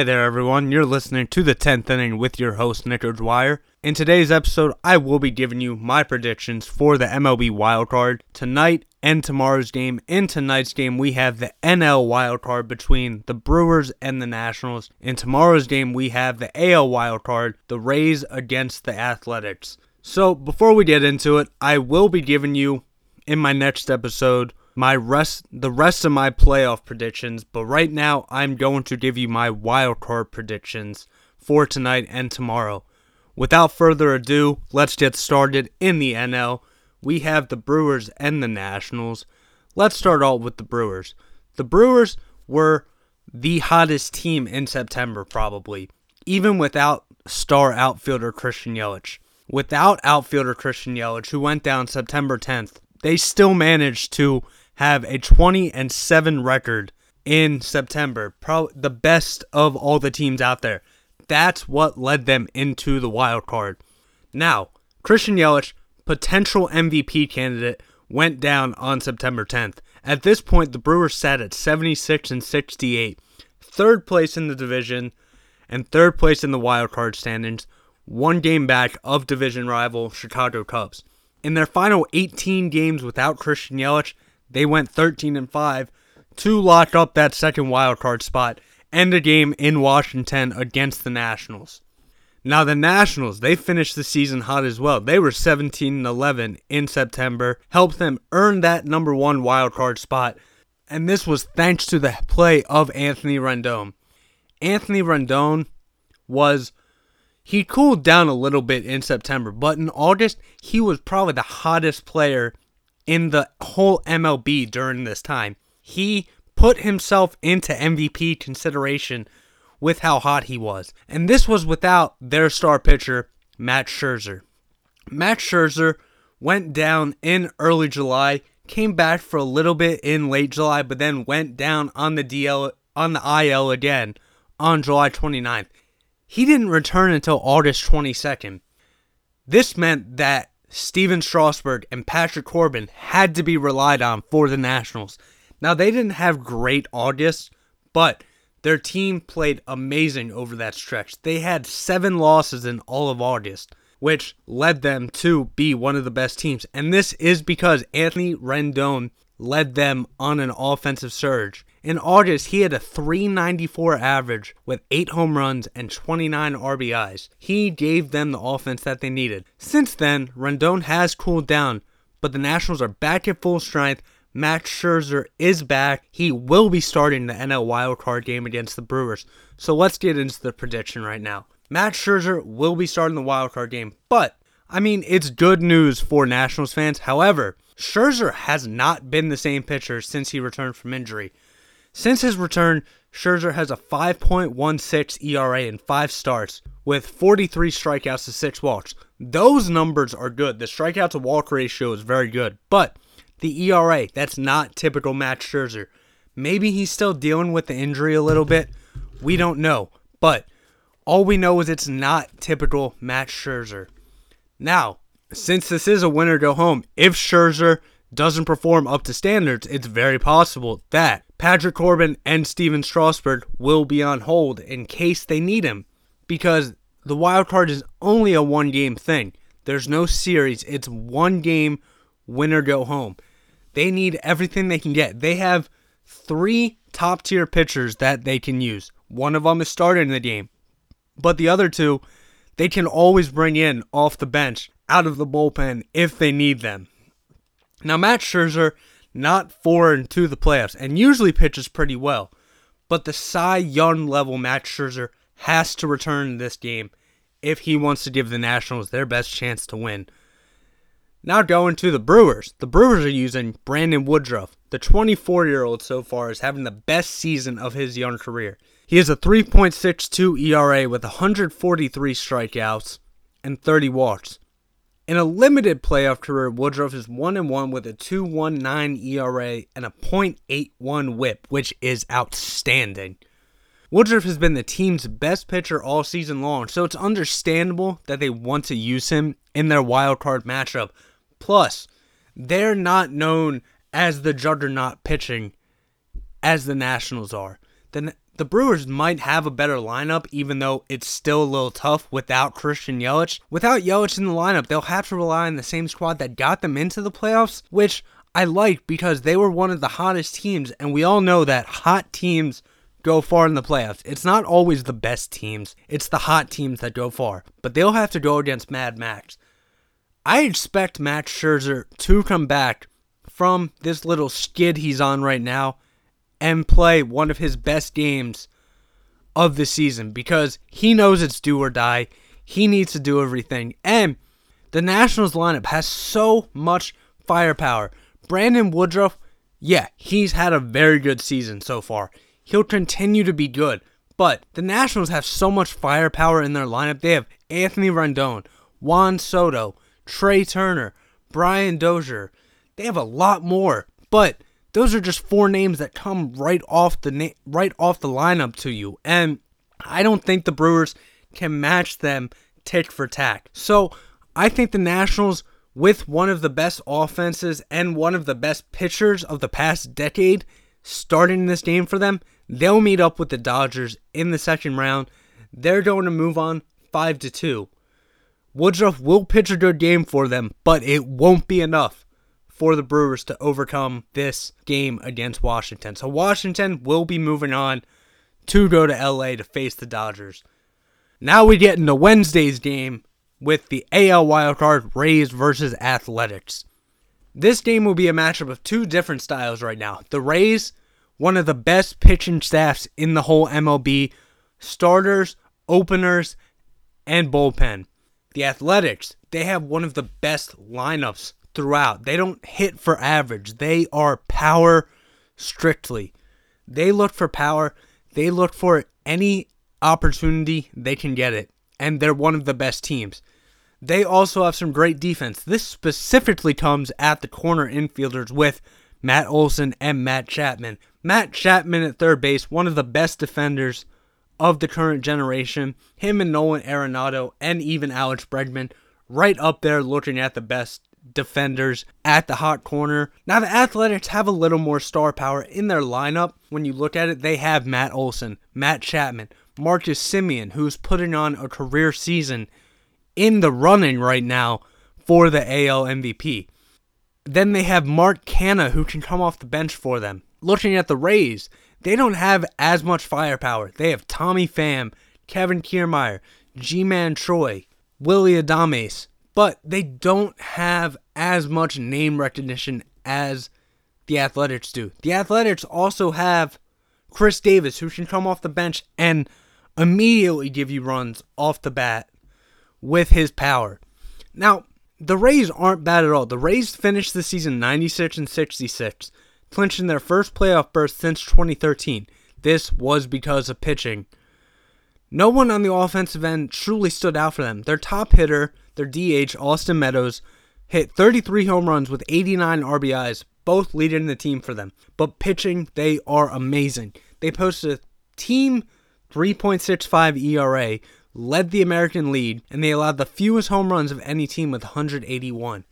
Hey there, everyone. You're listening to the 10th inning with your host, Nick Dwyer. In today's episode, I will be giving you my predictions for the MLB wildcard tonight and tomorrow's game. In tonight's game, we have the NL wildcard between the Brewers and the Nationals. In tomorrow's game, we have the AL wildcard, the Rays against the Athletics. So, before we get into it, I will be giving you in my next episode my rest the rest of my playoff predictions, but right now I'm going to give you my wild card predictions for tonight and tomorrow. Without further ado, let's get started in the NL. We have the Brewers and the Nationals. Let's start out with the Brewers. The Brewers were the hottest team in September, probably, even without star outfielder Christian Yelich. Without outfielder Christian Yelich, who went down September 10th, they still managed to have a 20 and 7 record in September. Probably the best of all the teams out there. That's what led them into the wild card. Now, Christian Yelich, potential MVP candidate, went down on September 10th. At this point, the Brewers sat at 76 and 68, third place in the division and third place in the wild card standings, one game back of division rival Chicago Cubs. In their final 18 games without Christian Yelich, they went 13 and 5 to lock up that second wild card spot and a game in Washington against the Nationals. Now the Nationals, they finished the season hot as well. They were 17 and 11 in September, helped them earn that number 1 wild card spot, and this was thanks to the play of Anthony Rendon. Anthony Rendon was he cooled down a little bit in September, but in August he was probably the hottest player in the whole MLB during this time. He put himself into MVP consideration with how hot he was. And this was without their star pitcher, Matt Scherzer. Matt Scherzer went down in early July, came back for a little bit in late July, but then went down on the DL on the IL again on July 29th. He didn't return until August 22nd. This meant that Stephen Strasburg and Patrick Corbin had to be relied on for the Nationals. Now, they didn't have great August, but their team played amazing over that stretch. They had seven losses in all of August, which led them to be one of the best teams. And this is because Anthony Rendon led them on an offensive surge. In August, he had a 394 average with 8 home runs and 29 RBIs. He gave them the offense that they needed. Since then, Rendon has cooled down, but the Nationals are back at full strength. Max Scherzer is back. He will be starting the NL wildcard game against the Brewers. So let's get into the prediction right now. Max Scherzer will be starting the wildcard game, but I mean, it's good news for Nationals fans. However, Scherzer has not been the same pitcher since he returned from injury. Since his return, Scherzer has a 5.16 ERA in five starts with 43 strikeouts to six walks. Those numbers are good. The strikeout to walk ratio is very good, but the ERA, that's not typical Matt Scherzer. Maybe he's still dealing with the injury a little bit. We don't know, but all we know is it's not typical Matt Scherzer. Now, since this is a winner go home, if Scherzer doesn't perform up to standards, it's very possible that Patrick Corbin and Stephen Strasburg will be on hold in case they need him because the wild card is only a one game thing. There's no series, it's one game, winner go home. They need everything they can get. They have three top tier pitchers that they can use. One of them is starting the game, but the other two they can always bring in off the bench out of the bullpen if they need them. Now, Matt Scherzer, not foreign to the playoffs, and usually pitches pretty well, but the Cy Young level Matt Scherzer has to return in this game if he wants to give the Nationals their best chance to win. Now going to the Brewers. The Brewers are using Brandon Woodruff. The 24 year old so far is having the best season of his young career. He has a 3.62 ERA with 143 strikeouts and 30 walks. In a limited playoff career, Woodruff is 1 and 1 with a 2.19 ERA and a .81 whip, which is outstanding. Woodruff has been the team's best pitcher all season long, so it's understandable that they want to use him in their wild card matchup. Plus, they're not known as the juggernaut pitching as the Nationals are. The, the Brewers might have a better lineup, even though it's still a little tough without Christian Yelich. Without Yelich in the lineup, they'll have to rely on the same squad that got them into the playoffs, which I like because they were one of the hottest teams, and we all know that hot teams go far in the playoffs. It's not always the best teams, it's the hot teams that go far. But they'll have to go against Mad Max. I expect Max Scherzer to come back from this little skid he's on right now and play one of his best games of the season because he knows it's do or die. He needs to do everything. And the Nationals lineup has so much firepower. Brandon Woodruff, yeah, he's had a very good season so far. He'll continue to be good. But the Nationals have so much firepower in their lineup. They have Anthony Rendon, Juan Soto, Trea Turner, Brian Dozier. They have a lot more, but those are just four names that come right off the na- right off the lineup to you, and I don't think the Brewers can match them tick for tack. So I think the Nationals, with one of the best offenses and one of the best pitchers of the past decade, starting this game for them, they'll meet up with the Dodgers in the second round. They're going to move on five to two. Woodruff will pitch a good game for them, but it won't be enough for the Brewers to overcome this game against Washington. So Washington will be moving on to go to LA to face the Dodgers. Now we get into Wednesday's game with the AL wildcard Rays versus Athletics. This game will be a matchup of two different styles right now. The Rays, one of the best pitching staffs in the whole MLB, starters, openers, and bullpen. The Athletics, they have one of the best lineups throughout. They don't hit for average. They are power strictly. They look for power. They look for any opportunity they can get it. And they're one of the best teams. They also have some great defense. This specifically comes at the corner infielders with Matt Olson and Matt Chapman. Matt Chapman at third base, one of the best defenders of the current generation. Him and Nolan Arenado and even Alex Bregman right up there looking at the best defenders at the hot corner. Now, the Athletics have a little more star power in their lineup. When you look at it, they have Matt Olson, Matt Chapman, Marcus Semien, who's putting on a career season in the running right now for the AL MVP. Then they have Mark Canha, who can come off the bench for them. Looking at the Rays, they don't have as much firepower. They have Tommy Pham, Kevin Kiermaier, Ji-Man Choi, Willie Adames, but they don't have as much name recognition as the Athletics do. The Athletics also have Khris Davis, who can come off the bench and immediately give you runs off the bat with his power. Now, the Rays aren't bad at all. The Rays finished the season 96 and 66, clinching their first playoff berth since 2013. This was because of pitching. No one on the offensive end truly stood out for them. Their top hitter, their DH, Austin Meadows, hit 33 home runs with 89 RBIs, both leading the team for them. But pitching, they are amazing. They posted a team 3.65 ERA, led the American lead, and they allowed the fewest home runs of any team with 181.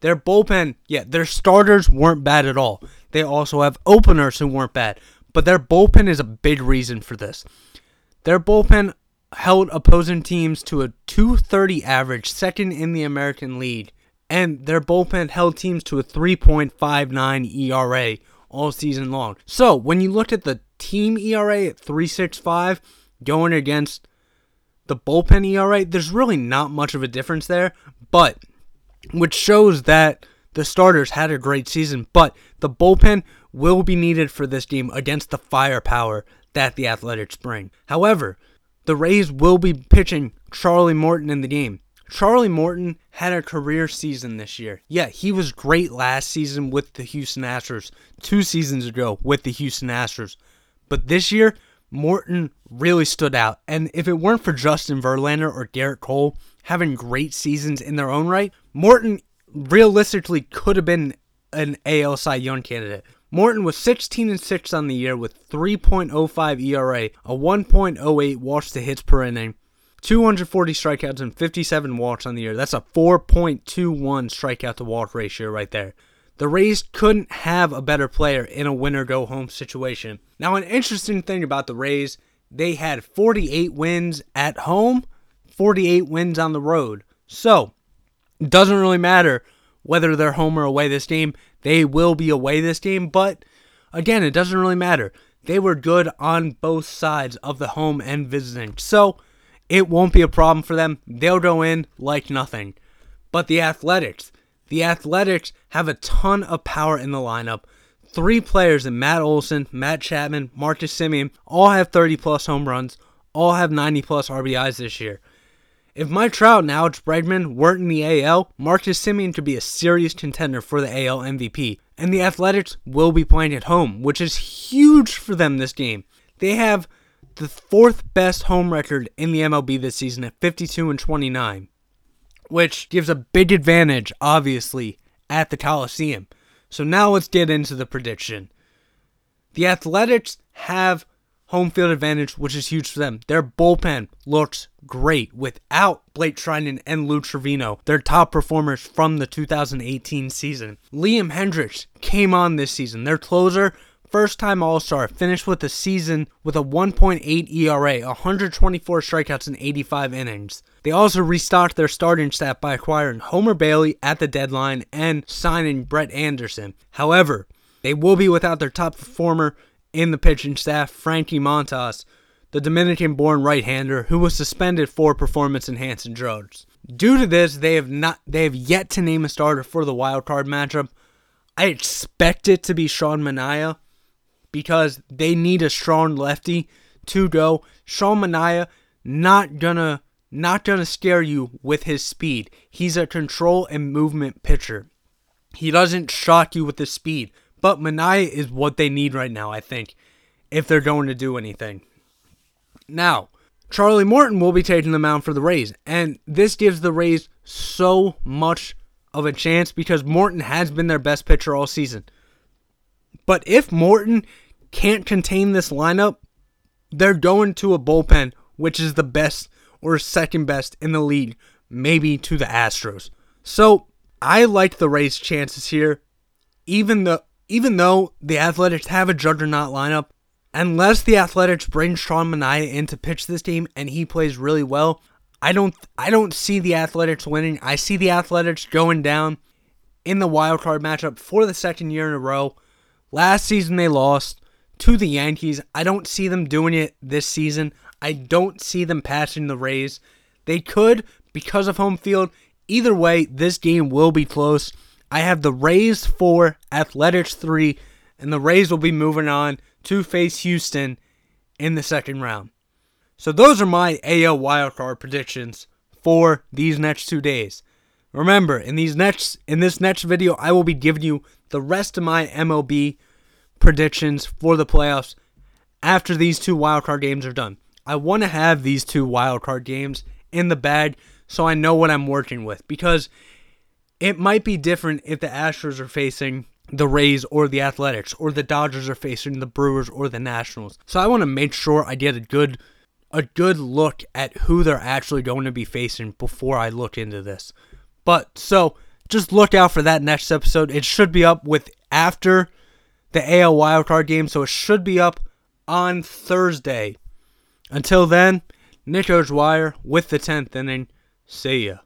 Their bullpen, yeah, their starters weren't bad at all. They also have openers who weren't bad, but their bullpen is a big reason for this. Their bullpen held opposing teams to a 230 average, second in the American League, and their bullpen held teams to a 3.59 ERA all season long. So, when you looked at the team ERA at 3.65 going against the bullpen ERA, there's really not much of a difference there, but which shows that the starters had a great season, but the bullpen will be needed for this game against the firepower that the Athletics bring. However, the Rays will be pitching Charlie Morton in the game. Charlie Morton had a career season this year. Yeah, he was great last season with the Houston Astros, two seasons ago with the Houston Astros. But this year, Morton really stood out. And if it weren't for Justin Verlander or Gerrit Cole having great seasons in their own right, Morton realistically could have been an AL Cy Young candidate. Morton was 16 and 6 on the year with 3.05 ERA, a 1.08 walks to hits per inning, 240 strikeouts and 57 walks on the year. That's a 4.21 strikeout to walk ratio right there. The Rays couldn't have a better player in a winner go home situation. Now, an interesting thing about the Rays, they had 48 wins at home, 48 wins on the road. So, it doesn't really matter whether they're home or away this game. They will be away this game, but again, it doesn't really matter. They were good on both sides of the home and visiting. So, it won't be a problem for them. They'll go in like nothing. But the Athletics, the Athletics have a ton of power in the lineup. Three players in Matt Olson, Matt Chapman, Marcus Semien all have 30 plus home runs, all have 90 plus RBIs this year. If Mike Trout and Alex Bregman weren't in the AL, Marcus Semien could be a serious contender for the AL MVP. And the Athletics will be playing at home, which is huge for them this game. They have the fourth best home record in the MLB this season at 52 and 29, which gives a big advantage, obviously, at the Coliseum. So now let's get into the prediction. The Athletics have home field advantage, which is huge for them. Their bullpen looks great without Blake Treinen and Lou Trivino, their top performers from the 2018 season. Liam Hendriks came on this season. Their closer, first time All Star, finished with the season with a 1.8 ERA, 124 strikeouts in 85 innings. They also restocked their starting staff by acquiring Homer Bailey at the deadline and signing Brett Anderson. However, they will be without their top performer in the pitching staff, Frankie Montas, the Dominican born right hander who was suspended for performance enhancing drugs. Due to this, they have not they have yet to name a starter for the wild card matchup. I expect it to be Sean Manaea because they need a strong lefty to go. Sean Manaea not gonna not gonna scare you with his speed. He's a control and movement pitcher. He doesn't shock you with his speed. But Manaea is what they need right now, I think, if they're going to do anything. Now, Charlie Morton will be taking the mound for the Rays, and this gives the Rays so much of a chance because Morton has been their best pitcher all season. But if Morton can't contain this lineup, they're going to a bullpen, which is the best or second best in the league, maybe to the Astros. So I like the Rays' chances here, even though even though the Athletics have a juggernaut lineup, unless the Athletics bring Sean Manaea in to pitch this team and he plays really well, I don't I don't see the Athletics winning. I see the Athletics going down in the wild card matchup for the second year in a row. Last season they lost to the Yankees. I don't see them doing it this season. I don't see them passing the Rays. They could because of home field. Either way, this game will be close. I have the Rays 4, Athletics 3, and the Rays will be moving on to face Houston in the second round. So those are my AL wildcard predictions for these next two days. Remember, in these next in this next video, I will be giving you the rest of my MLB predictions for the playoffs after these two wildcard games are done. I want to have these two wildcard games in the bag so I know what I'm working with because it might be different if the Astros are facing the Rays or the Athletics, or the Dodgers are facing the Brewers or the Nationals. So I want to make sure I get a good a good look at who they're actually going to be facing before I look into this. But so just look out for that next episode. It should be up with after the AL wildcard game, so it should be up on Thursday. Until then, Nick Dwyer with the 10th inning. See ya.